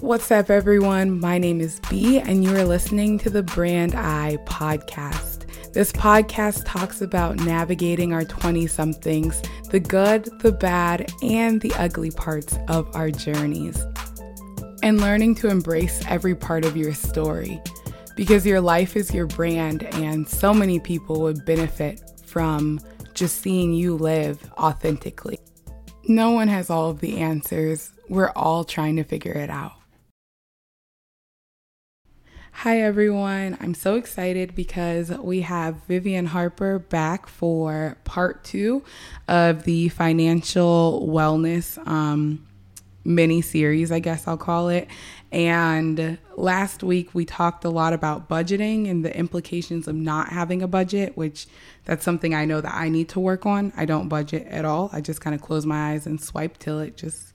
What's up, everyone? My name is B, and you are listening to the Brand Eye podcast. This podcast talks about navigating our 20 somethings, the good, the bad, and the ugly parts of our journeys, and learning to embrace every part of your story because your life is your brand, and so many people would benefit from just seeing you live authentically. No one has all of the answers. We're all trying to figure it out. Hi, everyone. I'm so excited because we have Vivian Harper back for part two of the financial wellness um, mini series, I guess I'll call it. And last week we talked a lot about budgeting and the implications of not having a budget, which that's something I know that I need to work on. I don't budget at all. I just kind of close my eyes and swipe till it just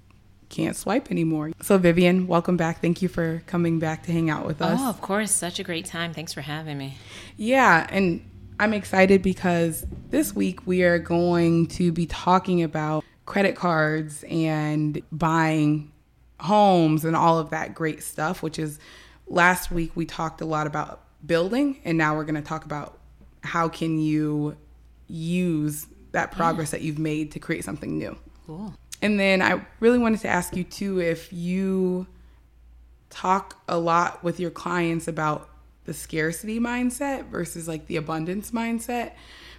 can't swipe anymore. So, Vivian, welcome back. Thank you for coming back to hang out with us. Oh, of course. Such a great time. Thanks for having me. Yeah. And I'm excited because this week we are going to be talking about credit cards and buying homes and all of that great stuff, which is last week we talked a lot about building and now we're going to talk about how can you use that progress yeah. that you've made to create something new. Cool. And then I really wanted to ask you too if you talk a lot with your clients about the scarcity mindset versus like the abundance mindset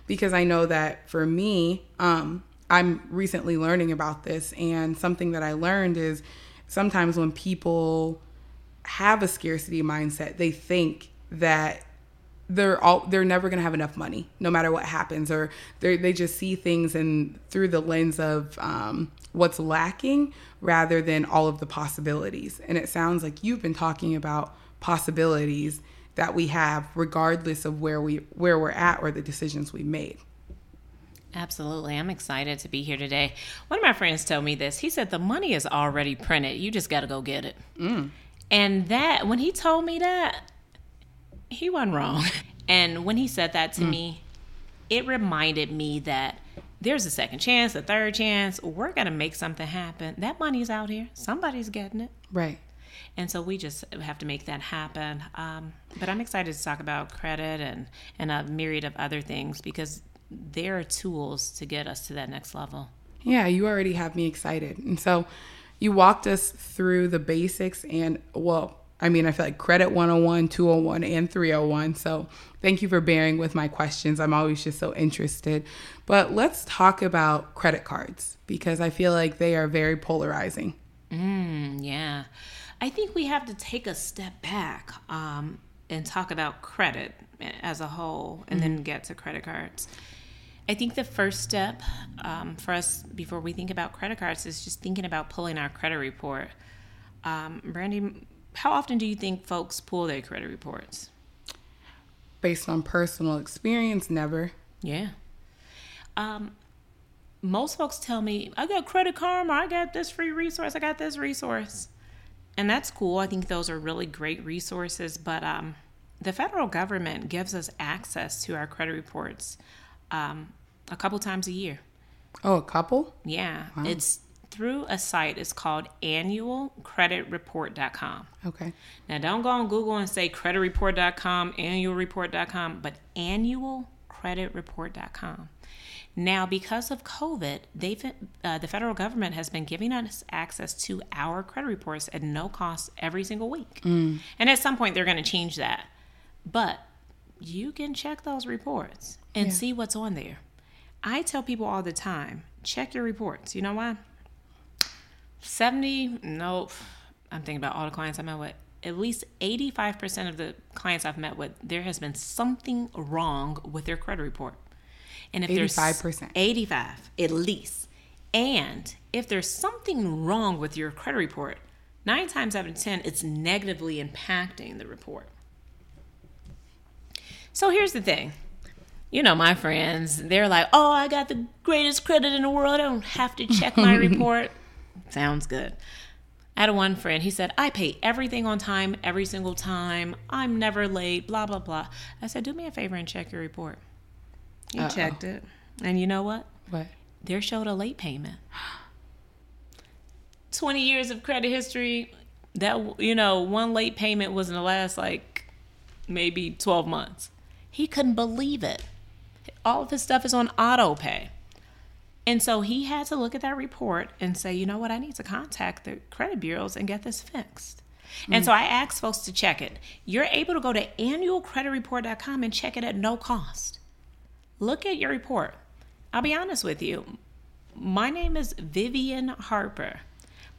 because I know that for me, um, I'm recently learning about this, and something that I learned is sometimes when people have a scarcity mindset, they think that they're all they're never going to have enough money no matter what happens or they they just see things and through the lens of um, what's lacking rather than all of the possibilities and it sounds like you've been talking about possibilities that we have regardless of where we where we're at or the decisions we made Absolutely. I'm excited to be here today. One of my friends told me this. He said, The money is already printed. You just got to go get it. Mm. And that, when he told me that, he wasn't wrong. And when he said that to mm. me, it reminded me that there's a second chance, a third chance. We're going to make something happen. That money's out here. Somebody's getting it. Right. And so we just have to make that happen. Um, but I'm excited to talk about credit and, and a myriad of other things because there are tools to get us to that next level. Yeah, you already have me excited. And so you walked us through the basics and, well, I mean, I feel like credit 101, 201, and 301. So thank you for bearing with my questions. I'm always just so interested. But let's talk about credit cards because I feel like they are very polarizing. Mm, yeah. I think we have to take a step back um, and talk about credit as a whole and mm-hmm. then get to credit cards. I think the first step um, for us before we think about credit cards is just thinking about pulling our credit report. Um, Brandy, how often do you think folks pull their credit reports? Based on personal experience, never. Yeah. Um, most folks tell me, I got Credit Karma, I got this free resource, I got this resource. And that's cool. I think those are really great resources. But um, the federal government gives us access to our credit reports um, a couple times a year. Oh, a couple? Yeah. Wow. It's through a site. It's called annualcreditreport.com. Okay. Now, don't go on Google and say creditreport.com, annualreport.com, but annualcreditreport.com. Now, because of COVID, they've uh, the federal government has been giving us access to our credit reports at no cost every single week. Mm. And at some point, they're going to change that. But you can check those reports and yeah. see what's on there. I tell people all the time check your reports. You know why? 70, nope. I'm thinking about all the clients I met with. At least 85% of the clients I've met with, there has been something wrong with their credit report. And if 85%. there's 85 at least. And if there's something wrong with your credit report, nine times out of 10, it's negatively impacting the report. So here's the thing you know, my friends, they're like, oh, I got the greatest credit in the world. I don't have to check my report. Sounds good. I had one friend, he said, I pay everything on time every single time. I'm never late, blah, blah, blah. I said, do me a favor and check your report. He Uh-oh. checked it. And you know what? What? There showed a late payment. 20 years of credit history, that you know one late payment was in the last like maybe 12 months he couldn't believe it all of his stuff is on auto pay and so he had to look at that report and say you know what i need to contact the credit bureaus and get this fixed and mm. so i asked folks to check it you're able to go to annualcreditreport.com and check it at no cost look at your report i'll be honest with you my name is vivian harper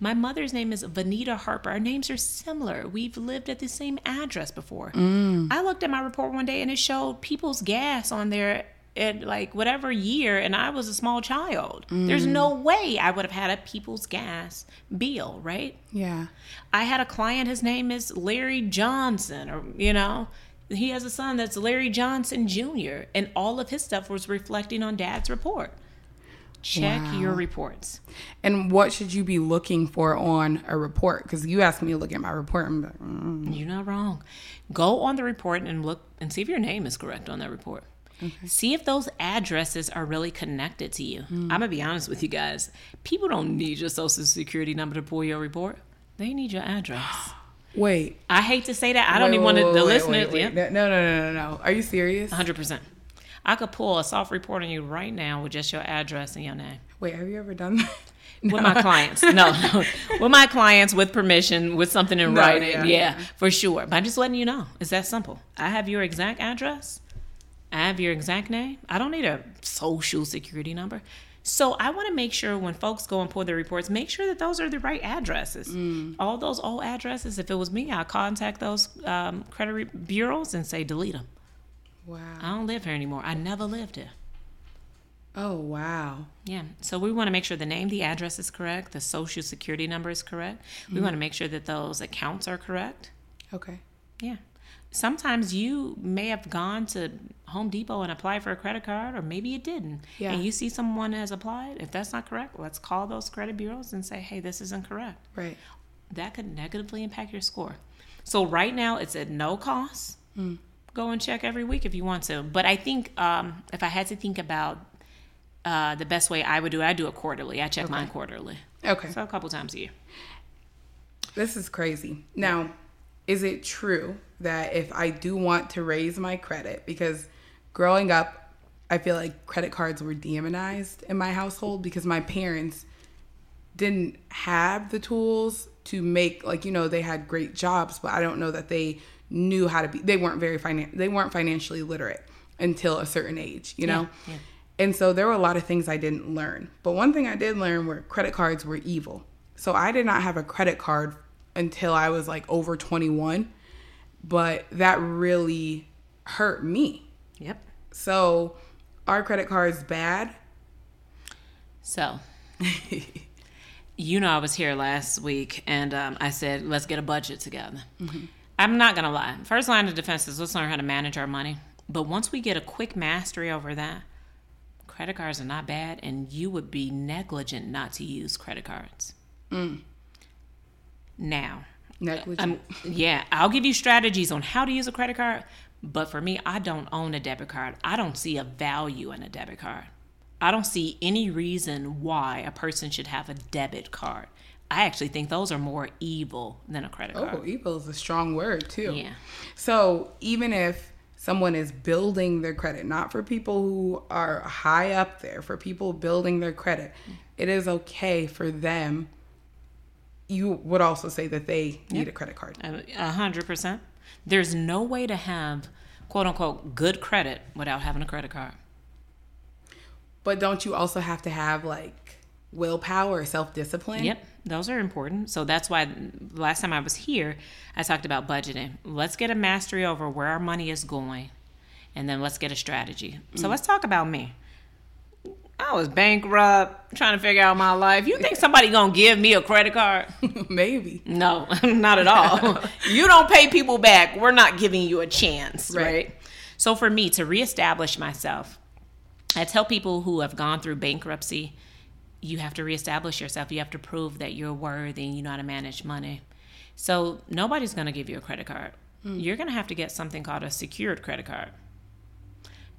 my mother's name is Vanita Harper. Our names are similar. We've lived at the same address before. Mm. I looked at my report one day and it showed people's gas on there at like whatever year, and I was a small child. There's mm. no way I would have had a people's gas bill, right? Yeah. I had a client, his name is Larry Johnson, or, you know, he has a son that's Larry Johnson Jr., and all of his stuff was reflecting on dad's report. Check Wow. your reports. And what should you be looking for on a report? Because you asked me to look at my report. I'm like, mm. You're not wrong. Go on the report and look and see if your name is correct on that report. See if those addresses are really connected to you. I'm gonna be honest with you guys. People don't need your social security number to pull your report. They need your address. Wait. I hate to say that. I don't Wait, even want to, the wait, listeners. wait, wait. yeah. No, no, no, no, no. Are you serious? 100%. I could pull a soft report on you right now with just your address and your name. Wait, have you ever done that? With my clients. No, no. With my clients with permission, with something in No, writing. yeah. Yeah, for sure. But I'm just letting you know. It's that simple. I have your exact address. I have your exact name. I don't need a social security number. So I want to make sure when folks go and pull their reports, make sure that those are the right addresses. Mm. All those old addresses, if it was me, I'd contact those um, credit re- bureaus and say delete them. Wow. I don't live here anymore. I never lived here. Oh, wow. Yeah. So we want to make sure the name, the address is correct, the social security number is correct. We want to make sure that those accounts are correct. Okay. Yeah. Sometimes you may have gone to Home Depot and applied for a credit card, or maybe you didn't. Yeah. And you see someone has applied. If that's not correct, let's call those credit bureaus and say, hey, this isn't correct. Right. That could negatively impact your score. So right now, it's at no cost. Go and check every week if you want to. But I think um, if I had to think about uh, the best way I would do it, I do it quarterly. I check mine quarterly. Okay. So a couple times a year. This is crazy. Now, is it true that if I do want to raise my credit, because growing up, I feel like credit cards were demonized in my household because my parents didn't have the tools to make like you know they had great jobs but i don't know that they knew how to be they weren't very finan- they weren't financially literate until a certain age you know? yeah. and so there were a lot of things i didn't learn. But one thing i did learn were credit cards were evil. So i did not have a credit card until i was like over 21 but that really hurt me Yep. so are credit cards bad So, you know, I was here last week and um, I said, let's get a budget together. I'm not going to lie. First line of defense is let's learn how to manage our money. But once we get a quick mastery over that, credit cards are not bad, and you would be negligent not to use credit cards. Now, negligent um, yeah, I'll give you strategies on how to use a credit card. But for me, I don't own a debit card. I don't see a value in a debit card. I don't see any reason why a person should have a debit card. I actually think those are more evil than a credit oh card. evil is a strong word too Yeah. So even if someone is building their credit, not for people who are high up there, for people building their credit, it is okay for them. You would also say that they need a credit card. A hundred percent. There's no way to have quote unquote good credit without having a credit card. But don't you also have to have like willpower self discipline? Yep, those are important. So that's why last time I was here, I talked about budgeting. Let's get a mastery over where our money is going, and then let's get a strategy. So mm. let's talk about me. I was bankrupt, trying to figure out my life. You think somebody gonna give me a credit card? Maybe. No, not at all. you don't pay people back. We're not giving you a chance, Right. right? So for me to reestablish myself, I tell people who have gone through bankruptcy, you have to reestablish yourself. You have to prove that you're worthy and you know how to manage money. So nobody's to give you a credit card. Hmm. You're going to have to get something called a secured credit card.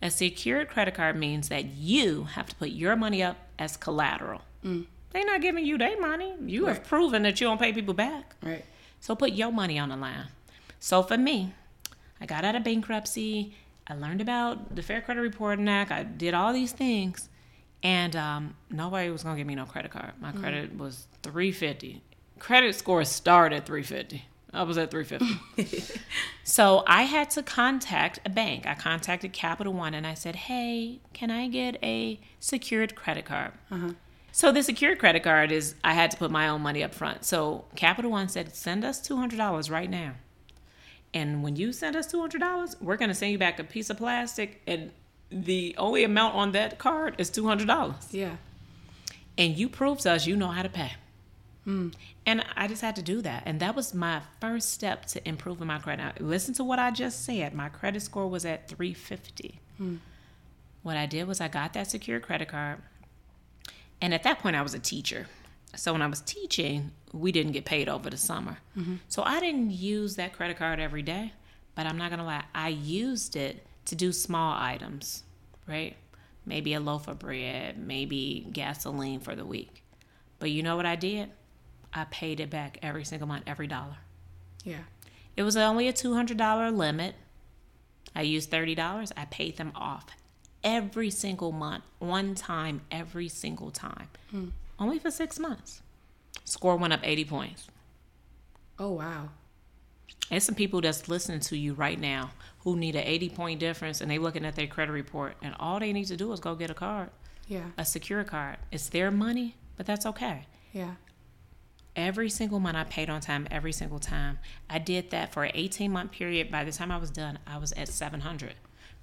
A secured credit card means that you have to put your money up as collateral. They're not giving you their money. You have proven that you don't pay people back. Right. So put your money on the line. So for me, I got out of bankruptcy. I learned about the Fair Credit Reporting Act. I did all these things, and um, nobody was gonna give me no credit card. My credit was three fifty. Credit score started three fifty. I was at 350. so I had to contact a bank. I contacted Capital One and I said, "Hey, can I get a secured credit card?" Uh-huh. So the secured credit card is I had to put my own money up front. So Capital One said, "Send us two hundred dollars right now." And when you send us two hundred dollars, we're gonna send you back a piece of plastic, and the only amount on that card is two hundred dollars. Yeah. And you prove to us you know how to pay. Hmm. And I just had to do that. And that was my first step to improving my credit. Now, listen to what I just said. My credit score was at 350. Hmm. What I did was I got that secure credit card. And at that point, I was a teacher. So when I was teaching, we didn't get paid over the summer. Mm-hmm. So I didn't use that credit card every day. But I'm not going to lie, I used it to do small items, right? Maybe a loaf of bread, maybe gasoline for the week. But you know what I did? I paid it back every single month, every dollar. Yeah. It was only a $200 limit. I used $30. I paid them off every single month, one time, every single time. Hmm. Only for six months. Score went up 80 points. Oh wow. There's some people that's listening to you right now who need an 80 point difference and they're looking at their credit report and all they need to do is go get a card, Yeah. a secure card. It's their money, but that's okay. Yeah. Every single month I paid on time, every single time. I did that for an 18 month period. By the time I was done, I was at 700.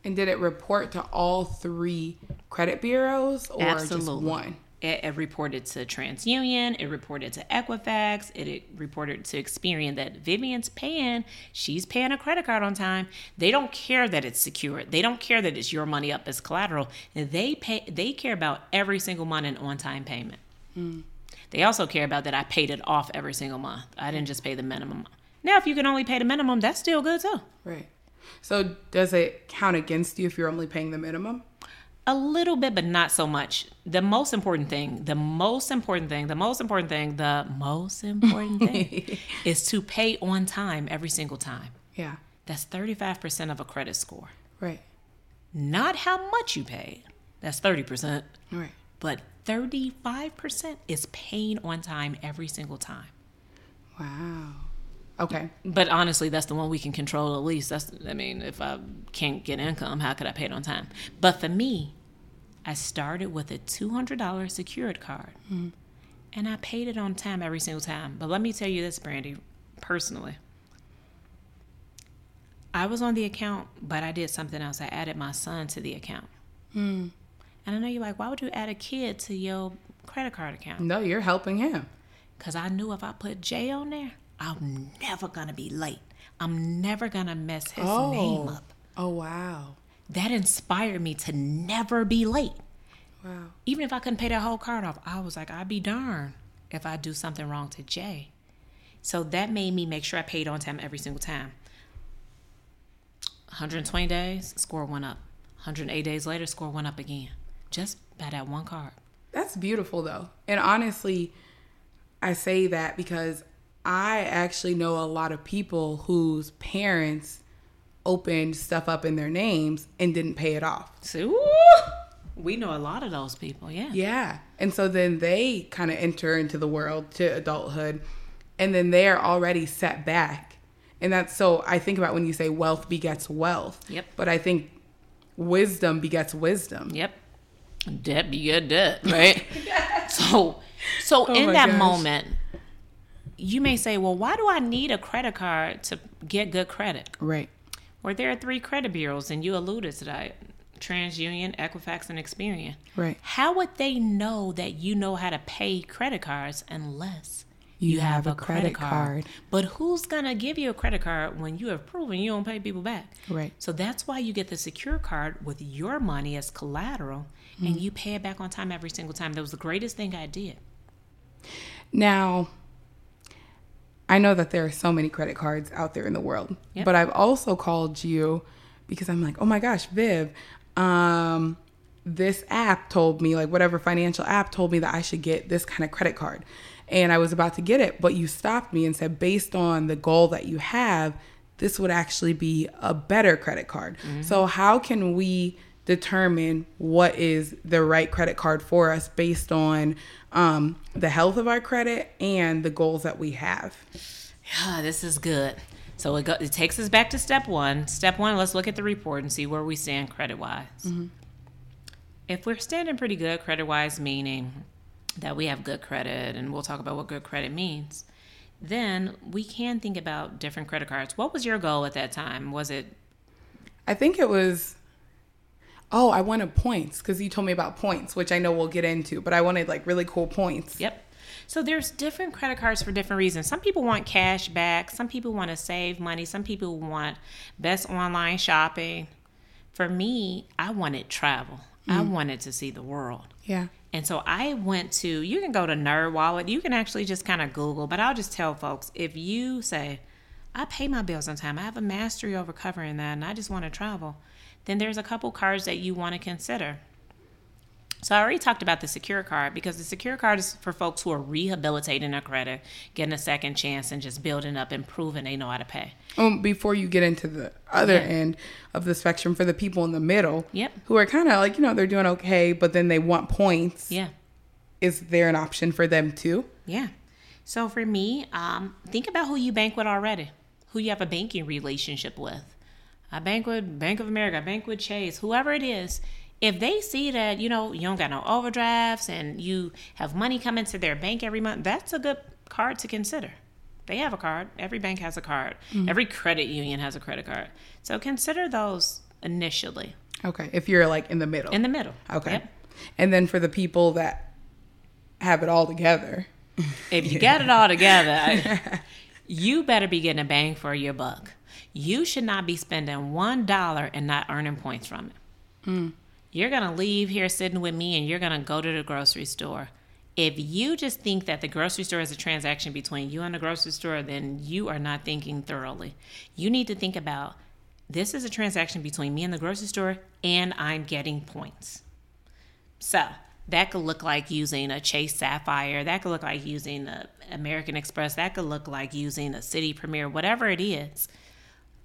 And did it report to all three credit bureaus or just one? It, it reported to TransUnion, it reported to Equifax, it, it reported to Experian that Vivian's paying, she's paying a credit card on time. They don't care that it's secure. They don't care that it's your money up as collateral. They pay they care about every single month and on time payment. Mm. They also care about that I paid it off every single month. I didn't just pay the minimum. Now, if you can only pay the minimum, that's still good too. Right. So does it count against you if you're only paying the minimum? A little bit, but not so much. The most important thing, the most important thing, the most important thing, the most important thing is to pay on time every single time. Yeah. That's 35% of a credit score. Right. Not how much you paid. That's 30%. Right. But 35% is paying on time every single time. Wow. Okay. But honestly, that's the one we can control at least. That's, I mean, if I can't get income, how could I pay it on time? But for me, I started with a $200 secured card mm-hmm. and I paid it on time every single time. But let me tell you this, Brandy, personally. I was on the account, but I did something else. I added my son to the account. Hmm. And I know you're like, why would you add a kid to your credit card account? No, you're helping him. Because I knew if I put Jay on there, I'm never going to be late. I'm never going to mess his oh. name up. Oh wow. That inspired me to never be late. Wow. Even if I couldn't pay that whole card off, I was like, I'd be darned if I do something wrong to Jay. So that made me make sure I paid on time every single time. 120 days, score went up. 108 days later, score went up again. Just by that one card. That's beautiful though. And honestly, I say that because I actually know a lot of people whose parents opened stuff up in their names and didn't pay it off. So, we know a lot of those people, yeah. Yeah. And so then they kind of enter into the world to adulthood and then they're already set back. And that's so I think about when you say wealth begets wealth. Yep. But I think wisdom begets wisdom. Yep. Debt be good debt, right? so so Oh in that gosh. moment, you may say, Well, why do I need a credit card to get good credit? Right. Or there are three credit bureaus, and you alluded to that. TransUnion, Equifax, and Experian. Right. How would they know that you know how to pay credit cards unless You have a credit card. But who's gonna give you a credit card when you have proven you don't pay people back? Right. So that's why you get the secure card with your money as collateral, and you pay it back on time every single time. That was the greatest thing I did. Now, I know that there are so many credit cards out there in the world, Yep. but I've also called you because I'm like, oh my gosh, Viv, um, this app told me, like whatever financial app told me that I should get this kind of credit card. and I was about to get it, but you stopped me and said, based on the goal that you have, this would actually be a better credit card. Mm-hmm. So, how can we determine what is the right credit card for us based on um, the health of our credit and the goals that we have? Yeah, this is good. So it, go, it takes us back to step one. Step one, let's look at the report and see where we stand credit wise. Mm-hmm. If we're standing pretty good credit wise, meaning that we have good credit, and we'll talk about what good credit means, then we can think about different credit cards. What was your goal at that time? Was it? I think it was. Oh, I wanted points because you told me about points, which I know we'll get into, but I wanted like really cool points. Yep. So there's different credit cards for different reasons. Some people want cash back, some people want to save money, some people want best online shopping. For me, I wanted travel. Mm. I wanted to see the world. Yeah. And so I went to, you can go to NerdWallet. You can actually just kind of Google, but I'll just tell folks if you say, I pay my bills on time, I have a mastery over covering that, and I just want to travel, then there's a couple cards that you want to consider. So I already talked about the secure card because the secure card is for folks who are rehabilitating their credit, getting a second chance, and just building up and proving they know how to pay. Um, before you get into the other yeah. end of the spectrum, for the people in the middle, yep. who are kind of like you know they're doing okay, but then they want points. Yeah, is there an option for them too? Yeah. So for me, um, think about who you bank with already, who you have a banking relationship with. I bank with Bank of America, I bank with Chase, whoever it is if they see that you know you don't got no overdrafts and you have money coming to their bank every month that's a good card to consider. They have a card. Every bank has a card. Mm-hmm. every credit union has a credit card. So consider those initially. Okay if you're like in the middle. In the middle. Okay. Yep. and then for the people that have it all together. If you yeah. got it all together you better be getting a bang for your buck you should not be spending one dollar and not earning points from it mm you're to leave here sitting with me and you're to go to the grocery store. If you just think that the grocery store is a transaction between you and the grocery store, then you are not thinking thoroughly. You need to think about this is a transaction between me and the grocery store and I'm getting points. So, that could look like using a Chase Sapphire. That could look like using a American Express. That could look like using a Citi Premier, whatever it is.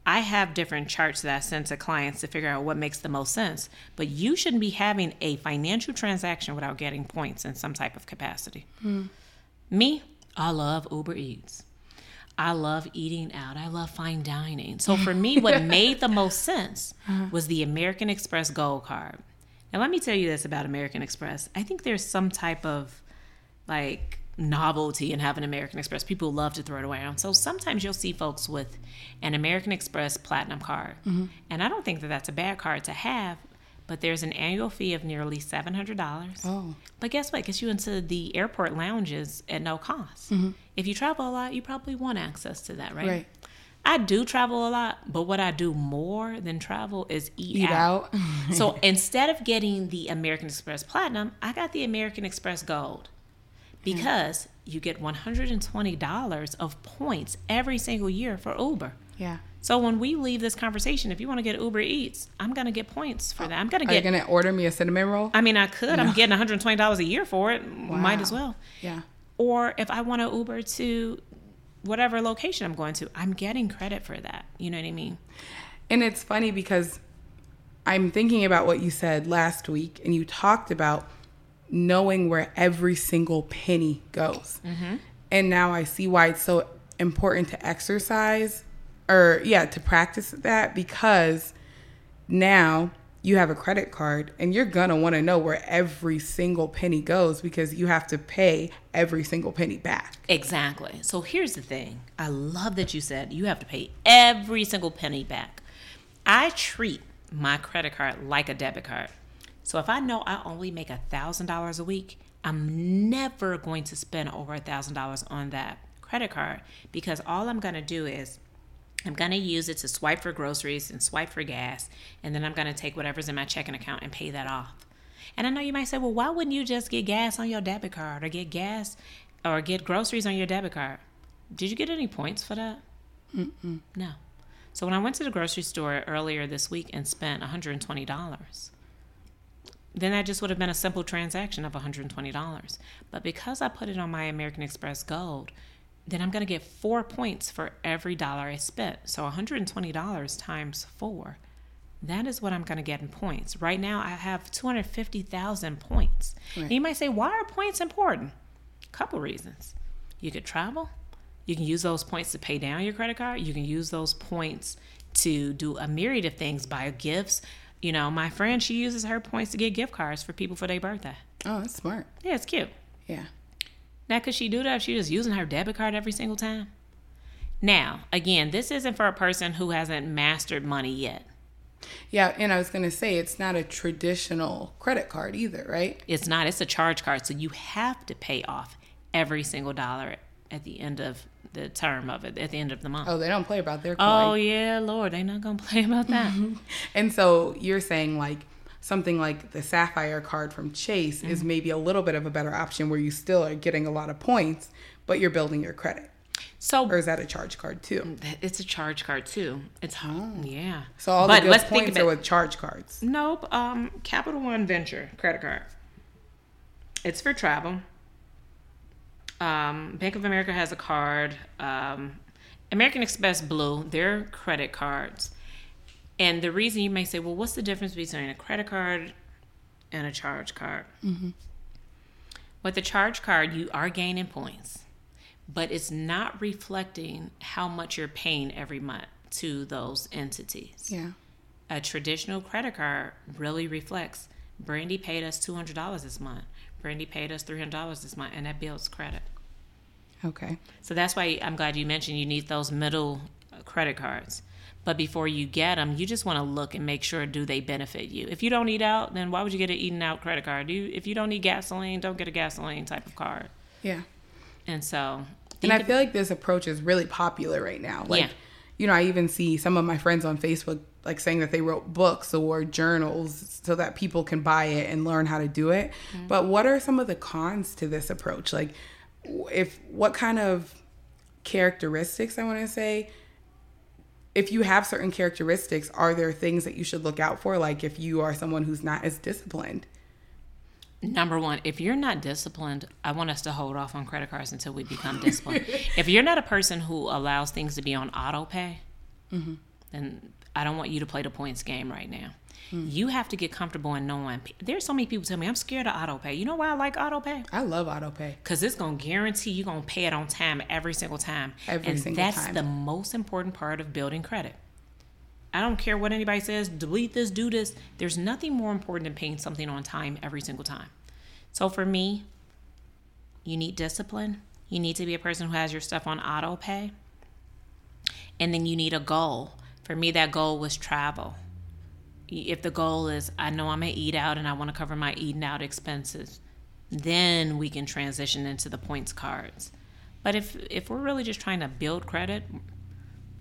I have different charts that I send to clients to figure out what makes the most sense. But you shouldn't be having a financial transaction without getting points in some type of capacity. Mm. Me, I love Uber Eats. I love eating out. I love fine dining. So for me, what made the most sense uh-huh. was the American Express Gold Card. Now, let me tell you this about American Express. I think there's some type of like novelty in having American Express. People love to throw it around. So sometimes you'll see folks with an American Express Platinum card. Mm-hmm. And I don't think that that's a bad card to have, but there's an annual fee of nearly $700. Oh. But guess what? It gets you into the airport lounges at no cost. Mm-hmm. If you travel a lot, you probably want access to that, right? Right. I do travel a lot, but what I do more than travel is eat, eat out. out. so instead of getting the American Express Platinum, I got the American Express Gold because you get $120 of points every single year for Uber. Yeah. So when we leave this conversation, if you want to get Uber Eats, I'm gonna get points for oh, that. I'm gonna get. Are you gonna order me a cinnamon roll? I mean, I could. No. I'm getting 120 dollars a year for it. Wow. Might as well. Yeah. Or if I want to Uber to whatever location I'm going to, I'm getting credit for that. You know what I mean? And it's funny because I'm thinking about what you said last week, and you talked about knowing where every single penny goes. Mm-hmm. And now I see why it's so important to exercise or, yeah, to practice that because now you have a credit card and you're going to want to know where every single penny goes because you have to pay every single penny back. Exactly. So here's the thing I love that you said you have to pay every single penny back. I treat my credit card like a debit card. So if I know I only make a thousand dollars a week, I'm never going to spend over a thousand dollars on that credit card because all I'm going to do is I'm going to use it to swipe for groceries and swipe for gas, and then I'm going to take whatever's in my checking account and pay that off. And I know you might say, well, why wouldn't you just get gas on your debit card or get gas or get groceries on your debit card? Did you get any points for that? Mm-mm. No. So when I went to the grocery store earlier this week and spent $120, then that just would have been a simple transaction of $120. But because I put it on my American Express Gold, then I'm going to get four points for every dollar I spent. So $120 times four. That is what I'm going to get in points. Right now, I have 250,000 points. Right. You might say, why are points important? A couple reasons. You could travel. You can use those points to pay down your credit card. You can use those points to do a myriad of things, buy gifts. You know, my friend, she uses her points to get gift cards for people for their birthday. Oh, that's smart. Yeah, it's cute. Yeah. Now, could she do that if she was using her debit card every single time? Now, again, this isn't for a person who hasn't mastered money yet. Yeah, and I was going to say it's not a traditional credit card either, right? It's not, it's a charge card. So you have to pay off every single dollar at the end of the term of it, at the end of the month. Oh, they don't play about their coin. Oh, yeah, Lord, they not going to play about that. And so you're saying like something like the Sapphire card from Chase is Mm-hmm. maybe a little bit of a better option where you still are getting a lot of points, but you're building your credit. So Or is that a charge card too? it's a charge card too. It's home. yeah. So all But the good points are with charge cards. Nope. Um, Capital One Venture credit card. It's for travel. Um, Bank of America has a card. Um, American Express Blue, their credit cards. And the reason you may say, well, what's the difference between a credit card and a charge card? Mm-hmm. With a charge card, you are gaining points, but it's not reflecting how much you're paying every month to those entities Yeah. a traditional credit card really reflects Brandy paid us $200 this month. Brandy paid us $300 this month, and that builds credit. Okay. So that's why I'm glad you mentioned you need those middle credit cards. But before you get them, you just want to look and make sure do they benefit you. If you don't eat out, then why would you get an eating out credit card? Do you, if you don't need gasoline, don't get a gasoline type of card. Yeah. And so, And I feel like this approach is really popular right now. Like, Yeah. you know, I even see some of my friends on Facebook like saying that they wrote books or journals so that people can buy it and learn how to do it. Mm-hmm. But what are some of the cons to this approach? Like, if what kind of characteristics I want to say? If you have certain characteristics, are there things that you should look out for? Like if you are someone who's not as disciplined. Number one, if you're not disciplined, I want us to hold off on credit cards until we become disciplined. if you're not a person who allows things to be on auto pay, mm-hmm. then I don't want you to play the points game right now. Mm-hmm. You have to get comfortable in knowing. There's so many people tell me I'm scared of auto pay. You know why I like auto pay? I love auto pay. Because it's going to guarantee you're going to pay it on time every single time. Every and single that's time. the most important part of building credit. I don't care what anybody says, delete this, do this. There's nothing more important than paying something on time every single time. So for me, you need discipline. You need to be a person who has your stuff on auto pay. And then you need a goal. For me, that goal was travel. If the goal is, I know I'm to eat out and I want to cover my eating out expenses, then we can transition into the points cards. But if if we're really just trying to build credit,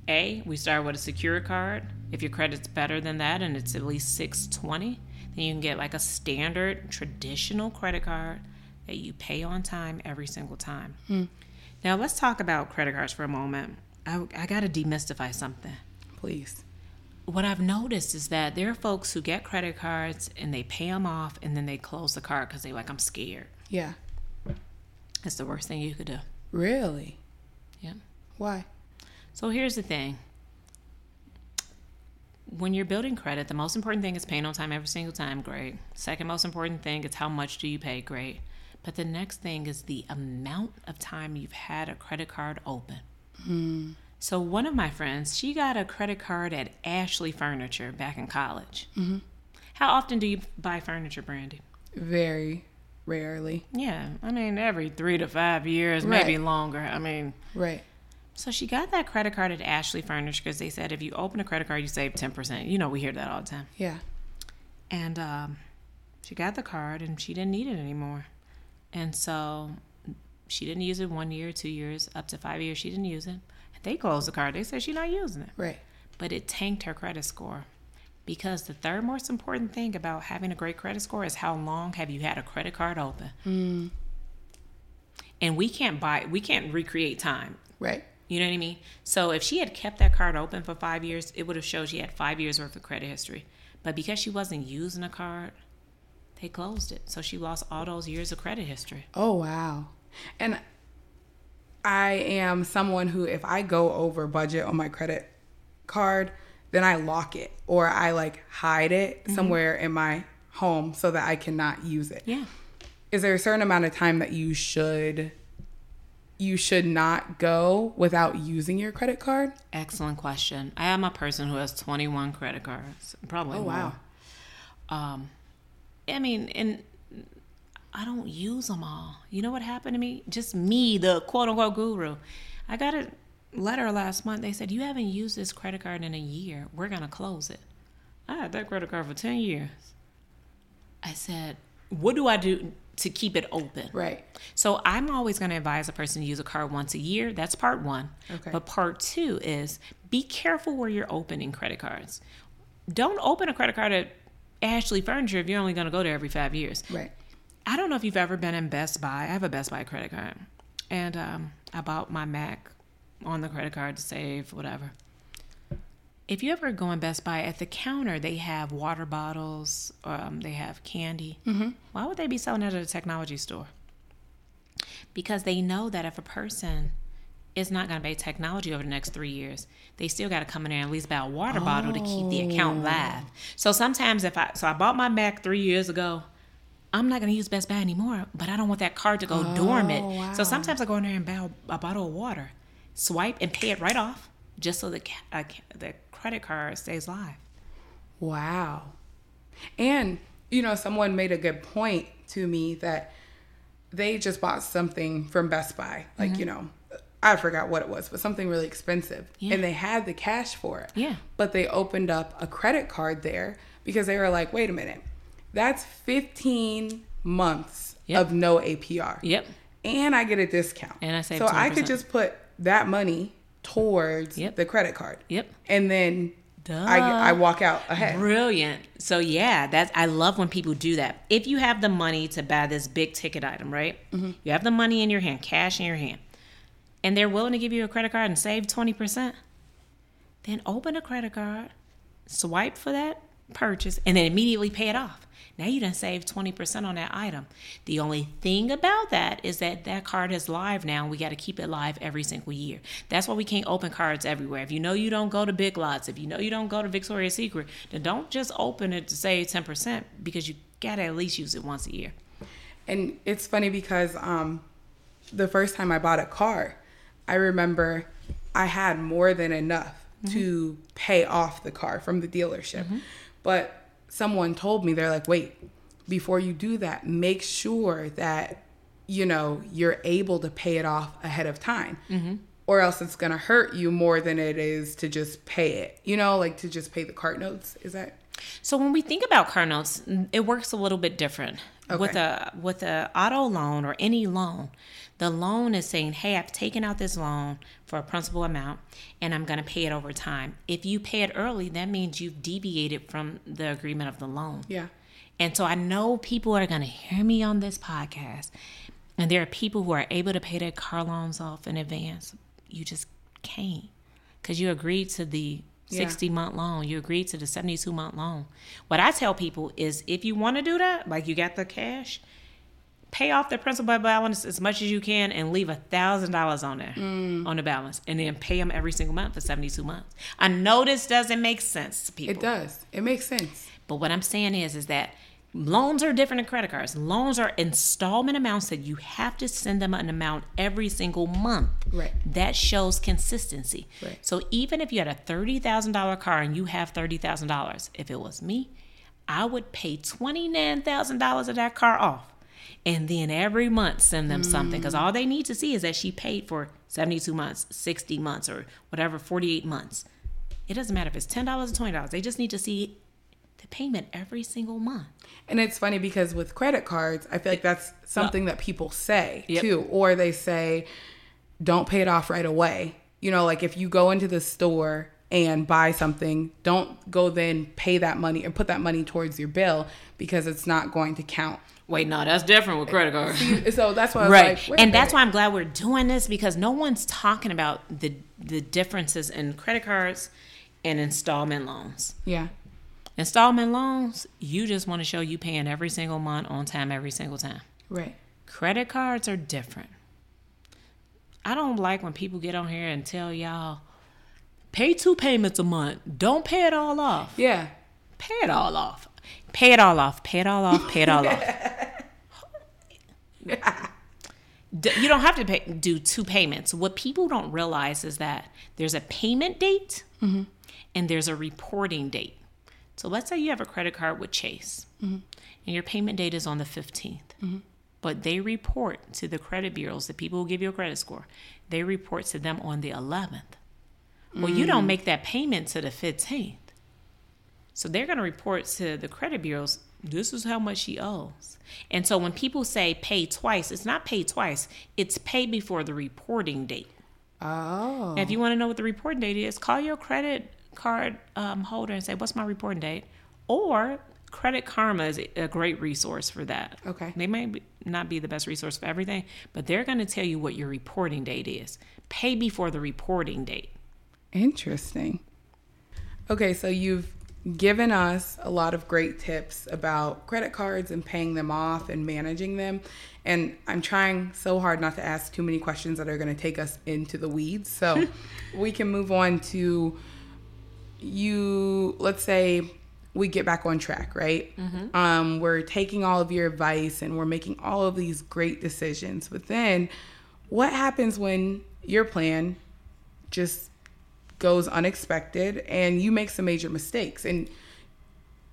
a we start with a secure card. If your credit's better than that and it's at least 620, then you can get like a standard traditional credit card that you pay on time every single time. Hmm. Now let's talk about credit cards for a moment. I, I got to demystify something Please. What I've noticed is that there are folks who get credit cards and they pay them off and then they close the card because they like, I'm scared. Yeah. It's the worst thing you could do. Really? Yeah. Why? So here's the thing. When you're building credit, the most important thing is paying on time every single time. Great. Second most important thing is how much do you pay? Great. But the next thing is the amount of time you've had a credit card open. Hmm. So one of my friends, she got a credit card at Ashley Furniture back in college. How often do you buy furniture, Brandy? Very rarely. Yeah, I mean every three to five years, maybe longer. I mean, Right. so she got that credit card at Ashley Furniture because they said if you open a credit card, you save ten percent. You know, we hear that all the time. Yeah. And um, she got the card and she didn't need it anymore. And so she didn't use it one year, two years, up to five years. She didn't use it. They closed the card. They said she's not using it. Right. But it tanked her credit score. Because the third most important thing about having a great credit score is how long have you had a credit card open? Mm. And we can't buy, we can't recreate time. Right. You know what I mean? So if she had kept that card open for five years, it would have showed she had five years worth of credit history. But because she wasn't using a card, they closed it. So she lost all those years of credit history. Oh wow. And I am someone who if I go over budget on my credit card, then I lock it or I like hide it Mm-hmm. somewhere in my home so that I cannot use it. Yeah. Is there a certain amount of time that you should you should not go without using your credit card? Excellent question. I am a person who has 21 credit cards. Probably Oh, wow. Um, I mean, and I don't use them all. You know what happened to me? Just me, the quote unquote guru. I got a letter last month. They said, You haven't used this credit card in a year. We're going to close it. I had that credit card for 10 years. I said, What do I do to keep it open? Right. So I'm always going to advise a person to use a card once a year. That's part one. Okay. But part two is be careful where you're opening credit cards. Don't open a credit card at Ashley Furniture if you're only going to go there every five years. Right. I don't know if you've ever been in Best Buy. I have a Best Buy credit card, and um, I bought my Mac on the credit card to save whatever. If you ever go in Best Buy at the counter, they have water bottles, um, they have candy. Mm-hmm. Why would they be selling that at a technology store? Because they know that if a person is not going to pay technology over the next three years, they still got to come in there and at least buy a water bottle to keep the account live. So sometimes if I so I bought my Mac three years ago, I'm not going to use Best Buy anymore, but I don't want that card to go dormant. wow. So sometimes I go in there and buy a, a bottle of water, swipe and pay it right off, just so the uh, the credit card stays live. Wow. And, you know, someone made a good point to me that they just bought something from Best Buy. Like, Mm-hmm. you know, I forgot what it was, but something really expensive. Yeah. And they had the cash for it. Yeah. But they opened up a credit card there because they were like, wait a minute, that's 15 months Yep. of no APR. Yep. And I get a discount. And I save So I 20%. could just put that money towards Yep. the credit card. Yep. And then Duh. I, I walk out ahead. Brilliant. So yeah, that's I love when people do that. If you have the money to buy this big ticket item, right? Mm-hmm. You have the money in your hand, cash in your hand, and they're willing to give you a credit card and save twenty percent, then open a credit card, swipe for that purchase, and then immediately pay it off. Now you done save twenty percent on that item. The only thing about that is that that card is live now. We got to keep it live every single year. That's why we can't open cards everywhere. If you know you don't go to Big Lots, if you know you don't go to Victoria's Secret, then don't just open it to save ten percent because you got to at least use it once a year. And it's funny because um, the first time I bought a car, I remember I had more than enough to pay off the car from the dealership. But someone told me, they're like, wait, before you do that, make sure that, you know, you're able to pay it off ahead of time. Mm-hmm. Or else it's going to hurt you more than it is to just pay it. You know, like to just pay the cart notes. Is that? So when we think about car notes, it works a little bit different. With a with a auto loan or any loan, the loan is saying, "Hey, I've taken out this loan for a principal amount, and I'm going to pay it over time." If you pay it early, that means you've deviated from the agreement of the loan. Yeah. And so I know people are going to hear me on this podcast, and there are people who are able to pay their car loans off in advance. You just can't because you agreed to the Yeah. 60 month loan, you agreed to the 72 month loan. What I tell people is if you want to do that, like you got the cash, pay off the principal balance as much as you can and leave a thousand dollars on there mm. on the balance and then pay them every single month for 72 months. I know this doesn't make sense to people. It does. It makes sense. But what I'm saying is, is that loans are different than credit cards. Loans are installment amounts that you have to send them an amount every single month. Right. That shows consistency. Right. So even if you had a thirty thousand dollar car and you have thirty thousand dollars, if it was me, I would pay twenty nine thousand dollars of that car off. And then every month send them something because mm. all they need to see is that she paid for 72 months, 60 months, or whatever, 48 months. It doesn't matter if it's $10 or $20. They just need to see the payment every single month. And it's funny because with credit cards, I feel like that's something that people say Yep. too. Or they say, don't pay it off right away. You know, like if you go into the store and buy something, don't go then pay that money and put that money towards your bill because it's not going to count. Wait, no, that's different with credit cards. So that's why I was right like, wait and that's why i'm glad we're doing this because no one's talking about the the differences in credit cards and installment loans Yeah. Installment loans, you just want to show you paying every single month on time, every single time. Right. Credit cards are different. I don't like when people get on here and tell y'all, pay two payments a month. Don't pay it all off. Yeah. Pay it all off. Pay it all off. Pay it all off. Pay it all off. You don't have to pay, do two payments. What people don't realize is that there's a payment date mm-hmm. and there's a reporting date. So let's say you have a credit card with Chase mm-hmm. and your payment date is on the 15th. Mm-hmm. But they report to the credit bureaus, the people who give you a credit score, they report to them on the 11th. Well, you don't mm. make that payment to the 15th. So they're going to report to the credit bureaus, this is how much she owes. And so when people say pay twice, it's not pay twice, it's pay before the reporting date. Oh. If you want to know what the reporting date is, call your credit card um, holder and say, What's my reporting date? Or Credit Karma is a great resource for that. Okay. They may not be the best resource for everything, but they're going to tell you what your reporting date is. Pay before the reporting date. Interesting. Okay, so you've given us a lot of great tips about credit cards and paying them off and managing them. And I'm trying so hard not to ask too many questions that are going to take us into the weeds. So we can move on to you, let's say we get back on track, right? Um, we're taking all of your advice and we're making all of these great decisions. But then what happens when your plan just goes unexpected and you make some major mistakes. And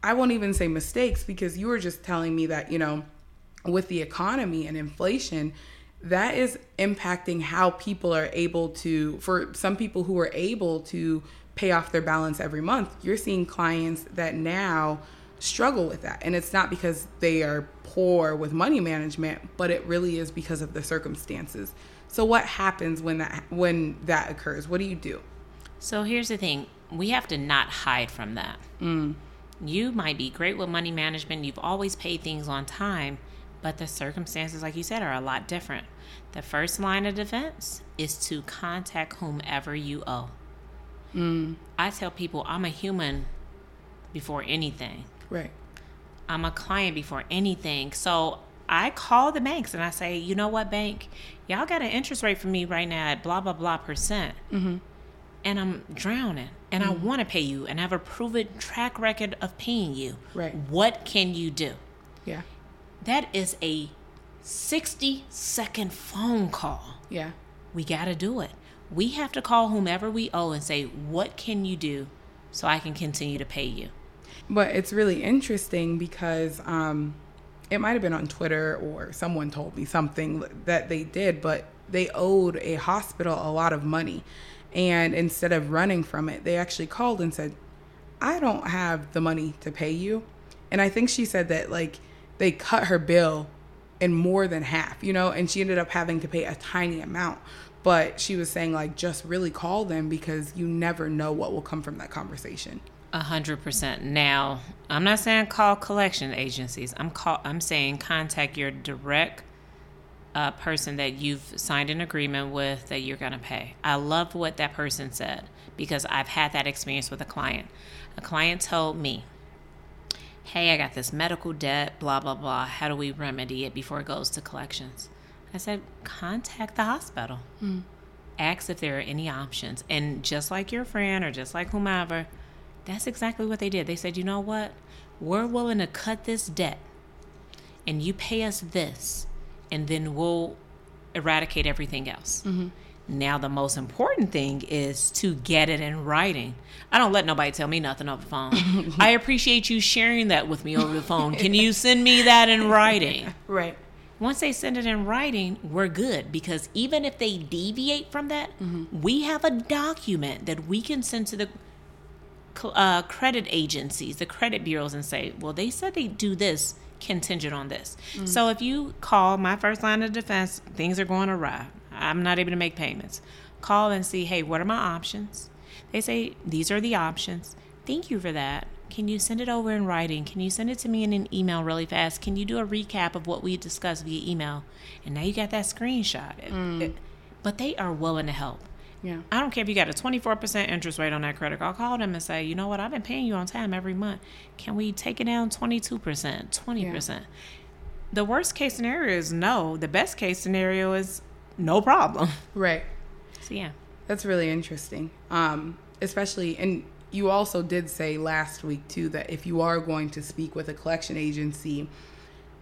i won't even say mistakes because you were just telling me that you know with the economy and inflation that is impacting how people are able to for some people who are able to pay off their balance every month you're seeing clients that now struggle with that. And it's not because they are poor with money management but it really is because of the circumstances. So what happens when that when that occurs? What do you do So here's the thing we have to not hide from that. Mm. You might be great with money management, you've always paid things on time, but the circumstances, like you said, are a lot different. The first line of defense is to contact whomever you owe. Mm. I tell people I'm a human before anything. right I'm a client before anything. So I call the banks and I say, you know what, bank, y'all got an interest rate for me right now at blah, blah, blah percent. Mm-hmm. And I'm drowning and I want to pay you and I have a proven track record of paying you. Right. What can you do? yeah That is a 60 second phone call. yeah We got to do it. We have to call whomever we owe and say, what can you do so I can continue to pay you? But it's really interesting because um, it might have been on Twitter or someone told me something that they did, but they owed a hospital a lot of money. And instead of running from it, they actually called and said, I don't have the money to pay you. And I think she said that like they cut her bill in more than half, you know, and she ended up having to pay a tiny amount. But she was saying like just really call them because you never know what will come from that conversation. A hundred percent. Now, I'm not saying call collection agencies. I'm call. I'm saying contact your direct uh, person that you've signed an agreement with that you're gonna pay. I love what that person said because I've had that experience with a client. A client told me, "Hey, I got this medical debt. Blah blah blah. How do we remedy it before it goes to collections?" I said, "Contact the hospital." ask if there are any options. And just like your friend or just like whomever, that's exactly what they did. They said, you know what? We're willing to cut this debt and you pay us this, and then we'll eradicate everything else. Now, the most important thing is to get it in writing. I don't let nobody tell me nothing over the phone. I appreciate you sharing that with me over the phone. Can you send me that in writing? Right. Once they send it in writing, we're good because even if they deviate from that, we have a document that we can send to the uh, credit agencies, the credit bureaus, and say, well, they said they do this contingent on this. Mm. So if you call my first line of defense, things are going awry. I'm not able to make payments. Call and see, hey, what are my options? They say, these are the options. Thank you for that. Can you send it over in writing? Can you send it to me in an email really fast? Can you do a recap of what we discussed via email? And now you got that screenshot. It- but they are willing to help. Yeah. I don't care if you got a 24% interest rate on that credit card. I'll Call them and say, you know what, I've been paying you on time every month. Can we take it down 22%, 20%? The worst case scenario is no. The best case scenario is no problem. Right. So, yeah. That's really interesting. Um, especially, and you also did say last week too that if you are going to speak with a collection agency,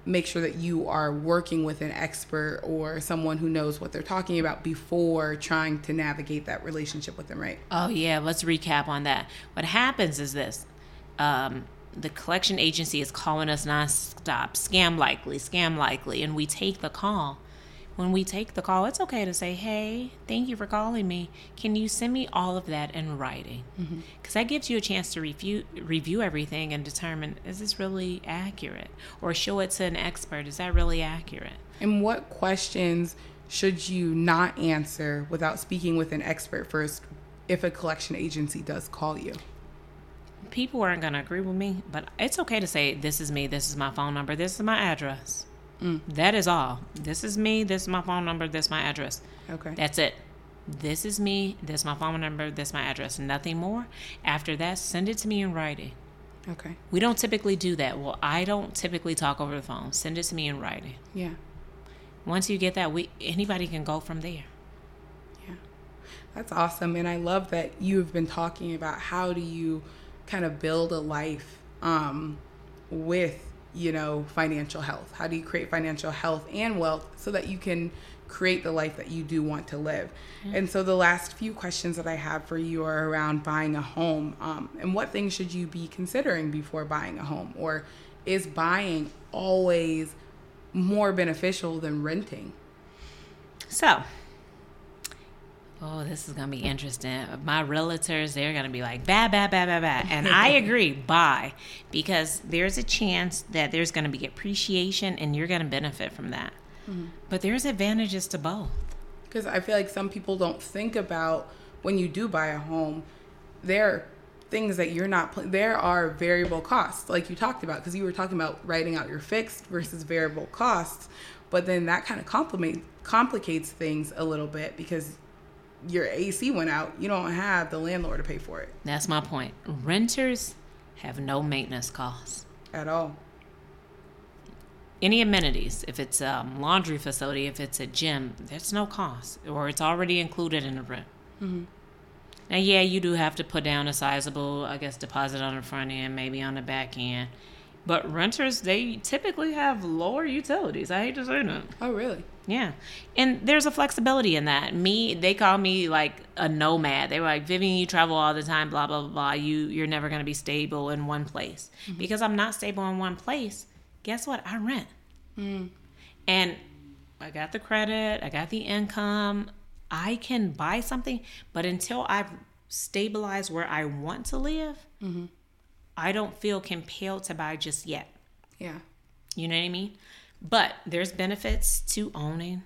make sure that you are working with an expert or someone who knows what they're talking about before trying to navigate that relationship with them, right? Oh, yeah. Let's recap on that. What happens is this um, the collection agency is calling us nonstop, scam likely, scam likely, and we take the call. When we take the call, it's okay to say, hey, thank you for calling me. Can you send me all of that in writing? Mm-hmm. Because that gives you a chance to review, review everything and determine is this really accurate? Or show it to an expert, is that really accurate? And what questions should you not answer without speaking with an expert first if a collection agency does call you? people aren't going to agree with me, but it's okay to say, This is me, this is my phone number, this is my address. That is all. This is me, this is my phone number, this is my address. Okay. That's it. This is me, this is my phone number, this is my address. Nothing more. After that, send it to me in writing. Okay. We don't typically do that. Well, I don't typically talk over the phone. Send it to me in writing. Yeah. Once you get that, we anybody can go from there. Yeah. That's awesome. And I love that you've been talking about how do you kind of build a life um, with, you know, financial health? How do you create financial health and wealth so that you can create the life that you do want to live? And so the last few questions that I have for you are around buying a home. Um, and what things should you be considering before buying a home? Or is buying always more beneficial than renting? So, oh, this is gonna be interesting. My realtors, they're gonna be like, bad, bad, bad, bad, bad. And I agree, buy, because there's a chance that there's gonna be appreciation and you're gonna benefit from that. Mm-hmm. But there's advantages to both. Because I feel like some people don't think about when you do buy a home, there are things that you're not, pl- there are variable costs, like you talked about, because you were talking about writing out your fixed versus variable costs. But then that kind of complicate, complicates things a little bit because your AC went out. You don't have the landlord to pay for it That's my point. Renters have no maintenance costs. at all. Any amenities, if it's a laundry facility, if it's a gym, there's no cost, or it's already included in the rent. Mm-hmm. Now, yeah, you do have to put down a sizable, I guess, deposit on the front end, maybe on the back end. But renters, they typically have lower utilities. I hate to say that. Oh, really? Yeah. And there's a flexibility in that. Me, they call me like a nomad. They were like, Vivian, you travel all the time, blah, blah, blah, blah. You, you're never going to be stable in one place. Mm-hmm. Because I'm not stable in one place, guess what? I rent. Mm. And I got the credit, I got the income. I can buy something, but until I've stabilized where I want to live, mm-hmm. I don't feel compelled to buy just yet. Yeah. You know what I mean? But there's benefits to owning,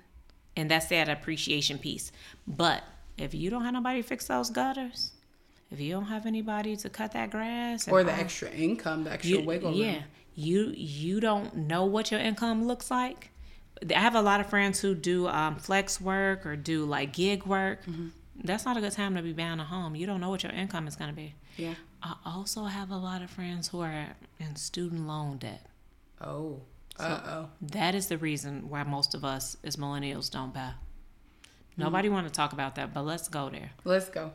and that's that appreciation piece. But if you don't have nobody to fix those gutters, if you don't have anybody to cut that grass, Or the all- extra income, the extra you, wiggle room. yeah, you you don't know what your income looks like. I have a lot of friends who do um, flex work or do like gig work. Mm-hmm. That's not a good time to be buying a home. You don't know what your income is going to be. Yeah. I also have a lot of friends who are in student loan debt. Oh. Uh oh. That is the reason why most of us as millennials don't buy. Nobody want to talk about that, but let's go there. Let's go.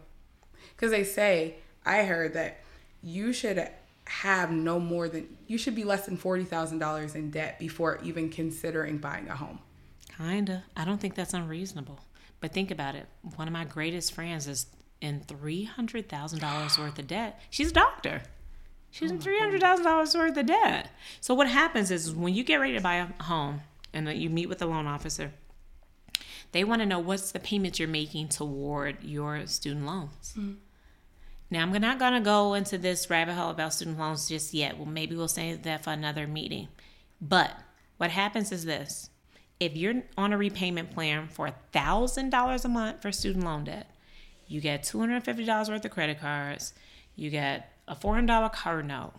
Because they say, I heard that you should have no more than, you should be less than $40,000 in debt before even considering buying a home. Kinda. I don't think that's unreasonable. But think about it. One of my greatest friends is in three hundred thousand dollars worth of debt. She's a doctor. She's in three hundred thousand dollars worth of debt. So what happens is when you get ready to buy a home and you meet with the loan officer, they want to know what's the payments you're making toward your student loans. Hmm. Now I'm not gonna go into this rabbit hole about student loans just yet. Well, maybe we'll save that for another meeting. But what happens is this: if you're on a repayment plan for thousand dollars a month for student loan debt, you get two hundred and fifty dollars worth of credit cards, you get a four hundred dollar car note.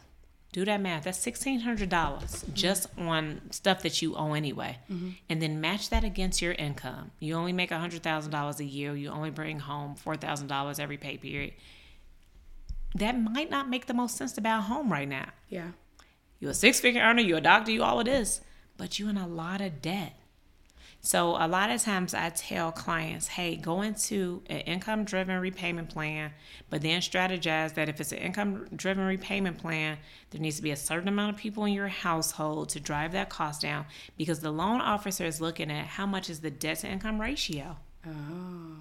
Do that math. That's sixteen hundred dollars mm-hmm. just on stuff that you owe anyway, mm-hmm. and then match that against your income. You only make hundred thousand dollars a year. You only bring home four thousand dollars every pay period. That might not make the most sense to buy a home right now. Yeah. You're a six figure earner, you're a doctor, you all it is, but you're in a lot of debt. So a lot of times I tell clients, hey, go into an income driven repayment plan, but then strategize that if it's an income driven repayment plan, there needs to be a certain amount of people in your household to drive that cost down because the loan officer is looking at how much is the debt to income ratio. Oh,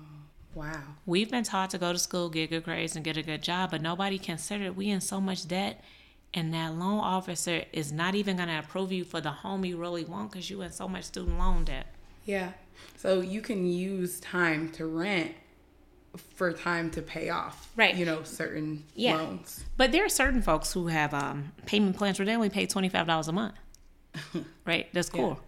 wow. We've been taught to go to school, get good grades, and get a good job, but nobody considered we in so much debt, and that loan officer is not even going to approve you for the home you really want because you in so much student loan debt. Yeah. So you can use time to rent for time to pay off. Right. You know, certain Yeah. loans. But there are certain folks who have um, payment plans where they only pay twenty five dollars a month. right, that's cool.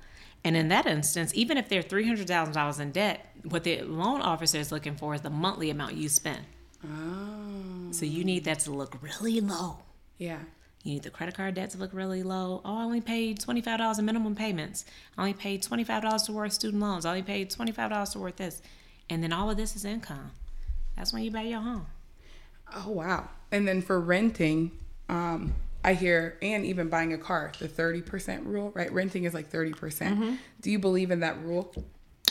And in that instance, even if they're three hundred thousand dollars in debt, what the loan officer is looking for is the monthly amount you spend. Oh. So you need that to look really low. Yeah. You need the credit card debt to look really low. Oh, I only paid twenty five dollars in minimum payments. I only paid twenty five dollars to towards student loans. I only paid twenty five dollars towards this, and then all of this is income. That's when you buy your home. Oh wow. And then for renting, um, I hear and even buying a car, the thirty percent rule, right? Renting is like thirty percent. Mm-hmm. Do you believe in that rule?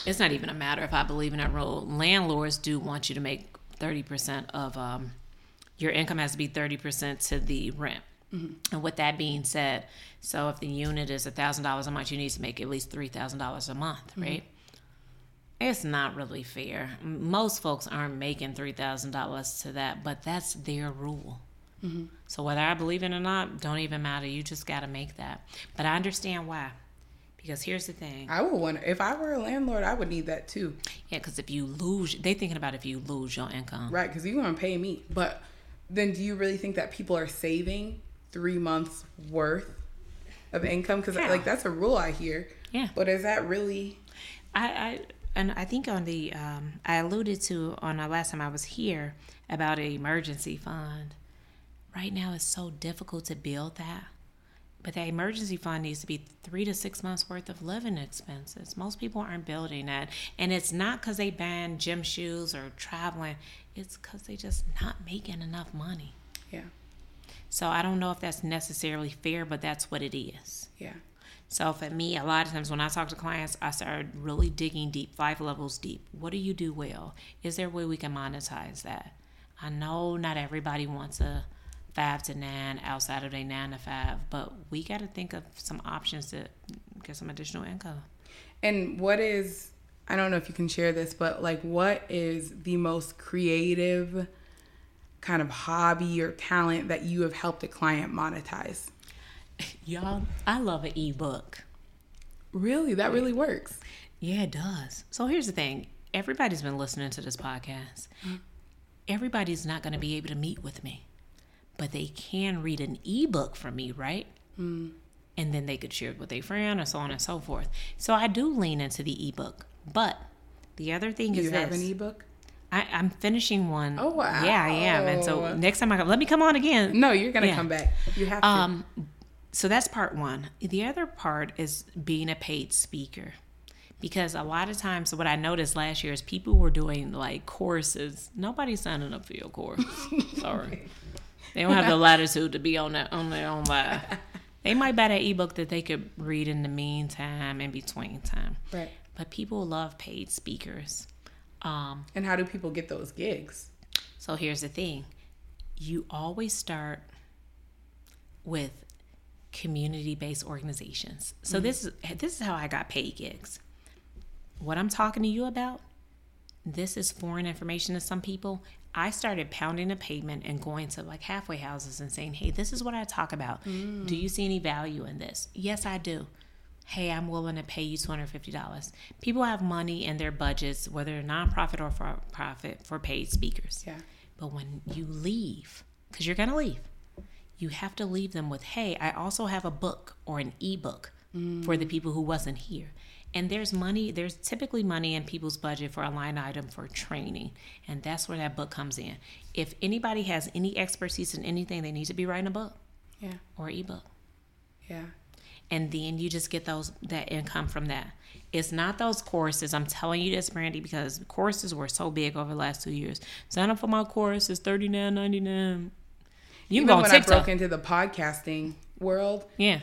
It's not even a matter if I believe in that rule. Landlords do want you to make thirty percent of um, your income has to be thirty percent to the rent. Mm-hmm. And with that being said, so if the unit is thousand dollars a month, you need to make at least three thousand dollars a month, mm-hmm. right? It's not really fair. Most folks aren't making three thousand dollars to that, but that's their rule. Mm-hmm. So whether I believe it or not, don't even matter. You just got to make that. But I understand why, because here's the thing. I would wonder if I were a landlord, I would need that too, Yeah, because if you lose, they thinking about if you lose your income. right? Because you're gonna pay me. But then, do you really think that people are saving three months worth of income? Because Yeah. like that's a rule I hear. Yeah. But is that really? I, I and I think on the um, I alluded to on the last time I was here about an emergency fund. Right now, it's so difficult to build that. But that emergency fund needs to be three to six months worth of living expenses. Most people aren't building that. And it's not because they ban gym shoes or traveling, it's because they just not making enough money. Yeah. So I don't know if that's necessarily fair, but that's what it is. Yeah. So for me, a lot of times when I talk to clients, I start really digging deep, five levels deep. What do you do well? Is there a way we can monetize that? I know not everybody wants a five to nine outside of their nine to five, but we got to think of some options to get some additional income. And what is I don't know if you can share this, but like what is the most creative kind of hobby or talent that you have helped a client monetize? Y'all, I love an ebook. Really? That really works. Yeah, it does. So here's the thing everybody's been listening to this podcast. Mm-hmm. Everybody's not going to be able to meet with me, but they can read an ebook from me, right? Mm. And then they could share it with a friend or so on and so forth. So I do lean into the ebook. But the other thing Do is you have this. an ebook? I, I'm finishing one. Oh, wow. Yeah, I am. And so next time I come, let me come on again. No, you're gonna Yeah. come back. You have to. Um, so that's part one. The other part is being a paid speaker. Because a lot of times, what I noticed last year is people were doing like courses. Nobody's signing up for your course. Sorry, they don't have the latitude to be on that on their own live. They might buy that ebook that they could read in the meantime, in between time. right. But people love paid speakers. Um, And how do people get those gigs? so here's the thing you always start with community based organizations. So this is this is how I got paid gigs. What I'm talking to you about, this is foreign information to some people. I started pounding the pavement and going to like halfway houses and saying, "Hey, this is what I talk about. Do you see any value in this?" Yes, I do. Hey, I'm willing to pay you $250. People have money in their budgets, whether they're nonprofit or for profit, for paid speakers. Yeah. But when you leave, because you're going to leave, you have to leave them with, hey, I also have a book or an ebook mm. for the people who wasn't here. And there's money, there's typically money in people's budget for a line item for training. And that's where that book comes in. If anybody has any expertise in anything, they need to be writing a book. Yeah. or ebook. Yeah. And then you just get those that income from that. It's not those courses. I'm telling you this, Brandy, because courses were so big over the last two years. Sign up for my course. It's thirty nine ninety nine. You Even go when I TikTok. broke into the podcasting world, yeah,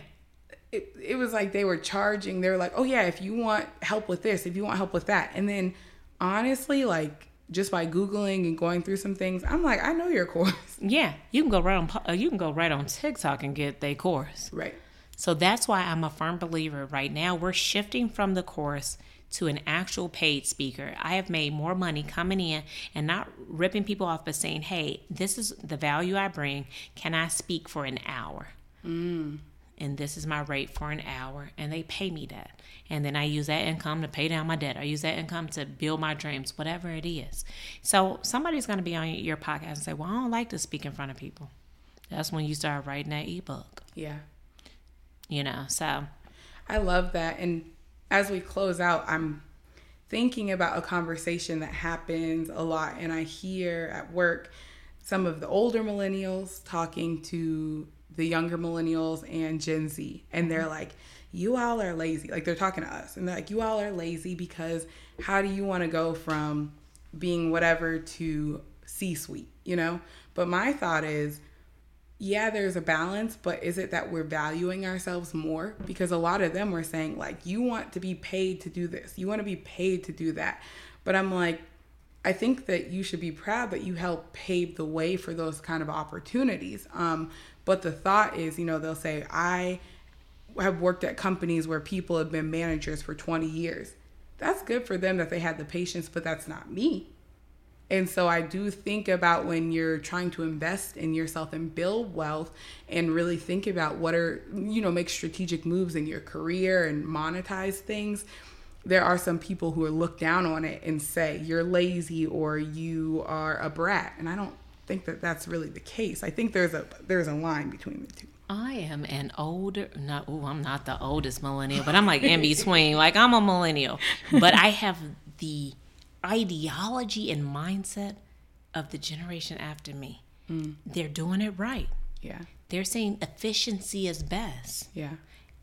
it, it was like they were charging. They were like, oh, yeah, if you want help with this, if you want help with that. And then honestly, like just by Googling and going through some things, I'm like, I know your course. yeah. You can go right on. uh, You can go right on TikTok and get their course. Right. So that's why I'm a firm believer right now. We're shifting from the course to an actual paid speaker. I have made more money coming in and not ripping people off, but saying, hey, this is the value I bring. Can I speak for an hour? Mm. And this is my rate for an hour. And they pay me that. And then I use that income to pay down my debt. I use that income to build my dreams, whatever it is. So somebody's going to be on your podcast and say, well, I don't like to speak in front of people. That's when you start writing that ebook, Yeah. You know? So. I love that. And as we close out, I'm thinking about a conversation that happens a lot. And I hear at work some of the older millennials talking to the younger millennials and Gen Z. And they're mm-hmm. like, you all are lazy. Like they're talking to us. And they're like, you all are lazy because how do you want to go from being whatever to C suite, you know? But my thought is, yeah, there's a balance, but is it that we're valuing ourselves more? Because a lot of them were saying, like, you want to be paid to do this, you want to be paid to do that. But I'm like, I think that you should be proud that you helped pave the way for those kind of opportunities. Um, but the thought is, you know, they'll say, I have worked at companies where people have been managers for 20 years. That's good for them that they had the patience, but that's not me. And so I do think about when you're trying to invest in yourself and build wealth and really think about what are, you know, make strategic moves in your career and monetize things. There are some people who are look down on it and say you're lazy or you are a brat. And I don't think that that's really the case. I think there's a there's a line between the two. I am an older, not, oh, I'm not the oldest millennial, but I'm like in between. Like I'm a millennial, but I have the ideology and mindset of the generation after me. Mm. They're doing it right. Yeah. They're saying efficiency is best. Yeah.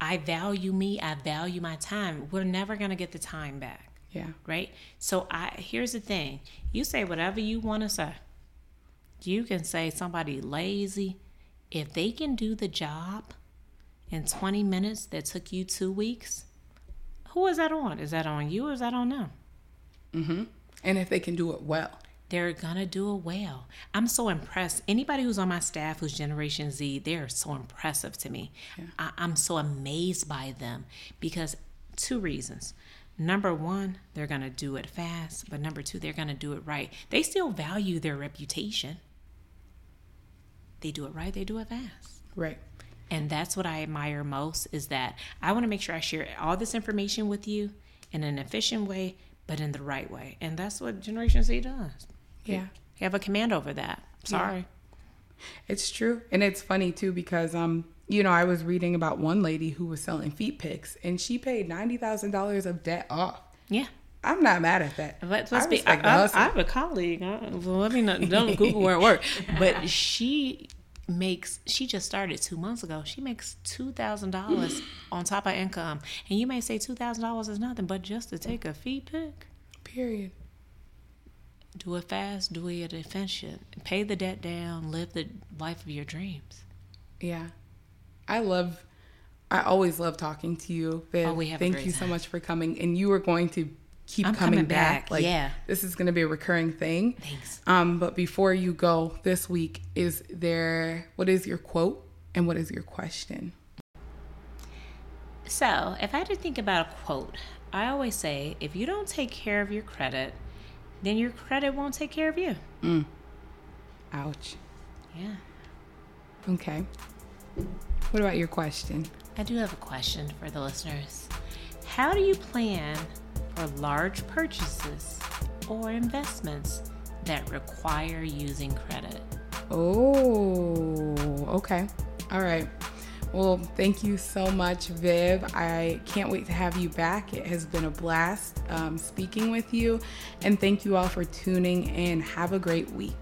I value me, I value my time. We're never going to get the time back, Yeah. right? So I here's the thing. You say whatever you want to say. You can say somebody lazy if they can do the job in 20 minutes that took you 2 weeks. Who is that on? Is that on you or is that on them? Mm-hmm. And if they can do it well. They're gonna do it well. I'm so impressed. Anybody who's on my staff who's Generation Z, they're so impressive to me. I, I'm so amazed by them because two reasons. Number one, they're gonna do it fast, but number two, they're gonna do it right. They still value their reputation. They do it right, they do it fast. Right. And that's what I admire most is that I want to make sure I share all this information with you in an efficient way, but in the right way. And that's what Generation Z does. Yeah. You have a command over that. Sorry. It's true. And it's funny too because um you know, I was reading about one lady who was selling feet pics and she paid $90,000 of debt off. Yeah. I'm not mad at that. Let's, I be. I, I. I have a colleague. Let me not don't Google where it worked, but she makes. She just started two months ago. She makes two thousand dollars on top of income, and you may say two thousand dollars is nothing, but just to take a feet pic, Period. do it fast, do it efficient, pay the debt down, live the life of your dreams. Yeah. I love I always love talking to you. Viv. Oh, we have Thank you so much for coming and you are going to keep coming, coming back. back, Like yeah. this is going to be a recurring thing. Thanks. Um but before you go this week is there what is your quote and what is your question? So, if I had to think about a quote, I always say if you don't take care of your credit, then your credit won't take care of you. Ouch. Yeah. Okay. What about your question? I do have a question for the listeners. How do you plan for large purchases or investments that require using credit? Oh, okay. All right. Well, thank you so much, Viv. I can't wait to have you back. It has been a blast um, speaking with you. And thank you all for tuning in. Have a great week.